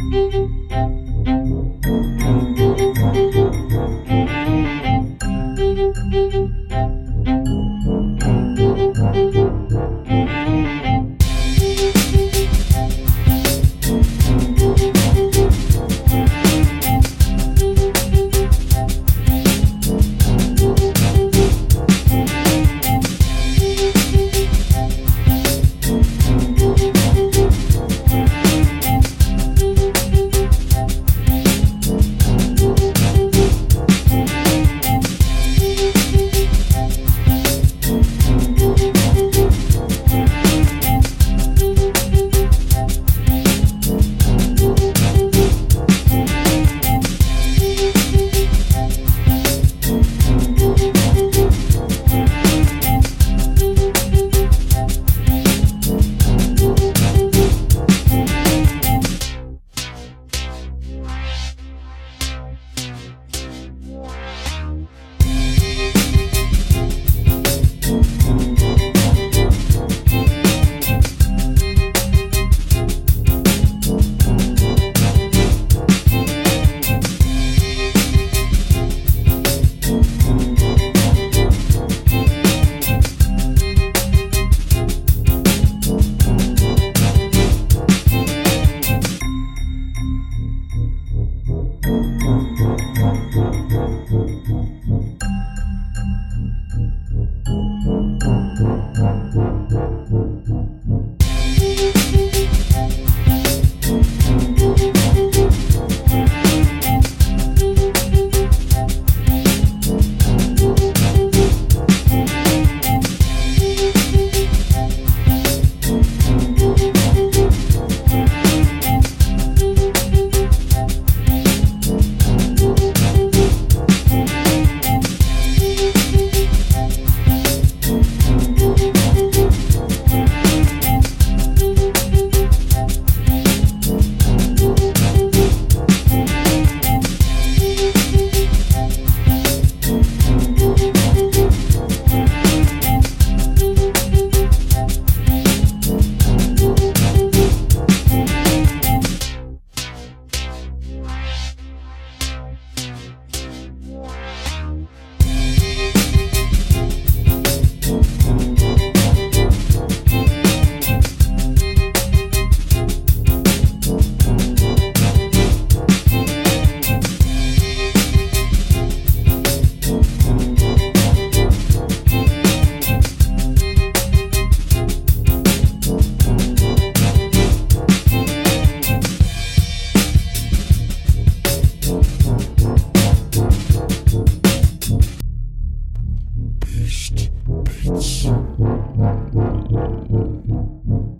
Música Beats.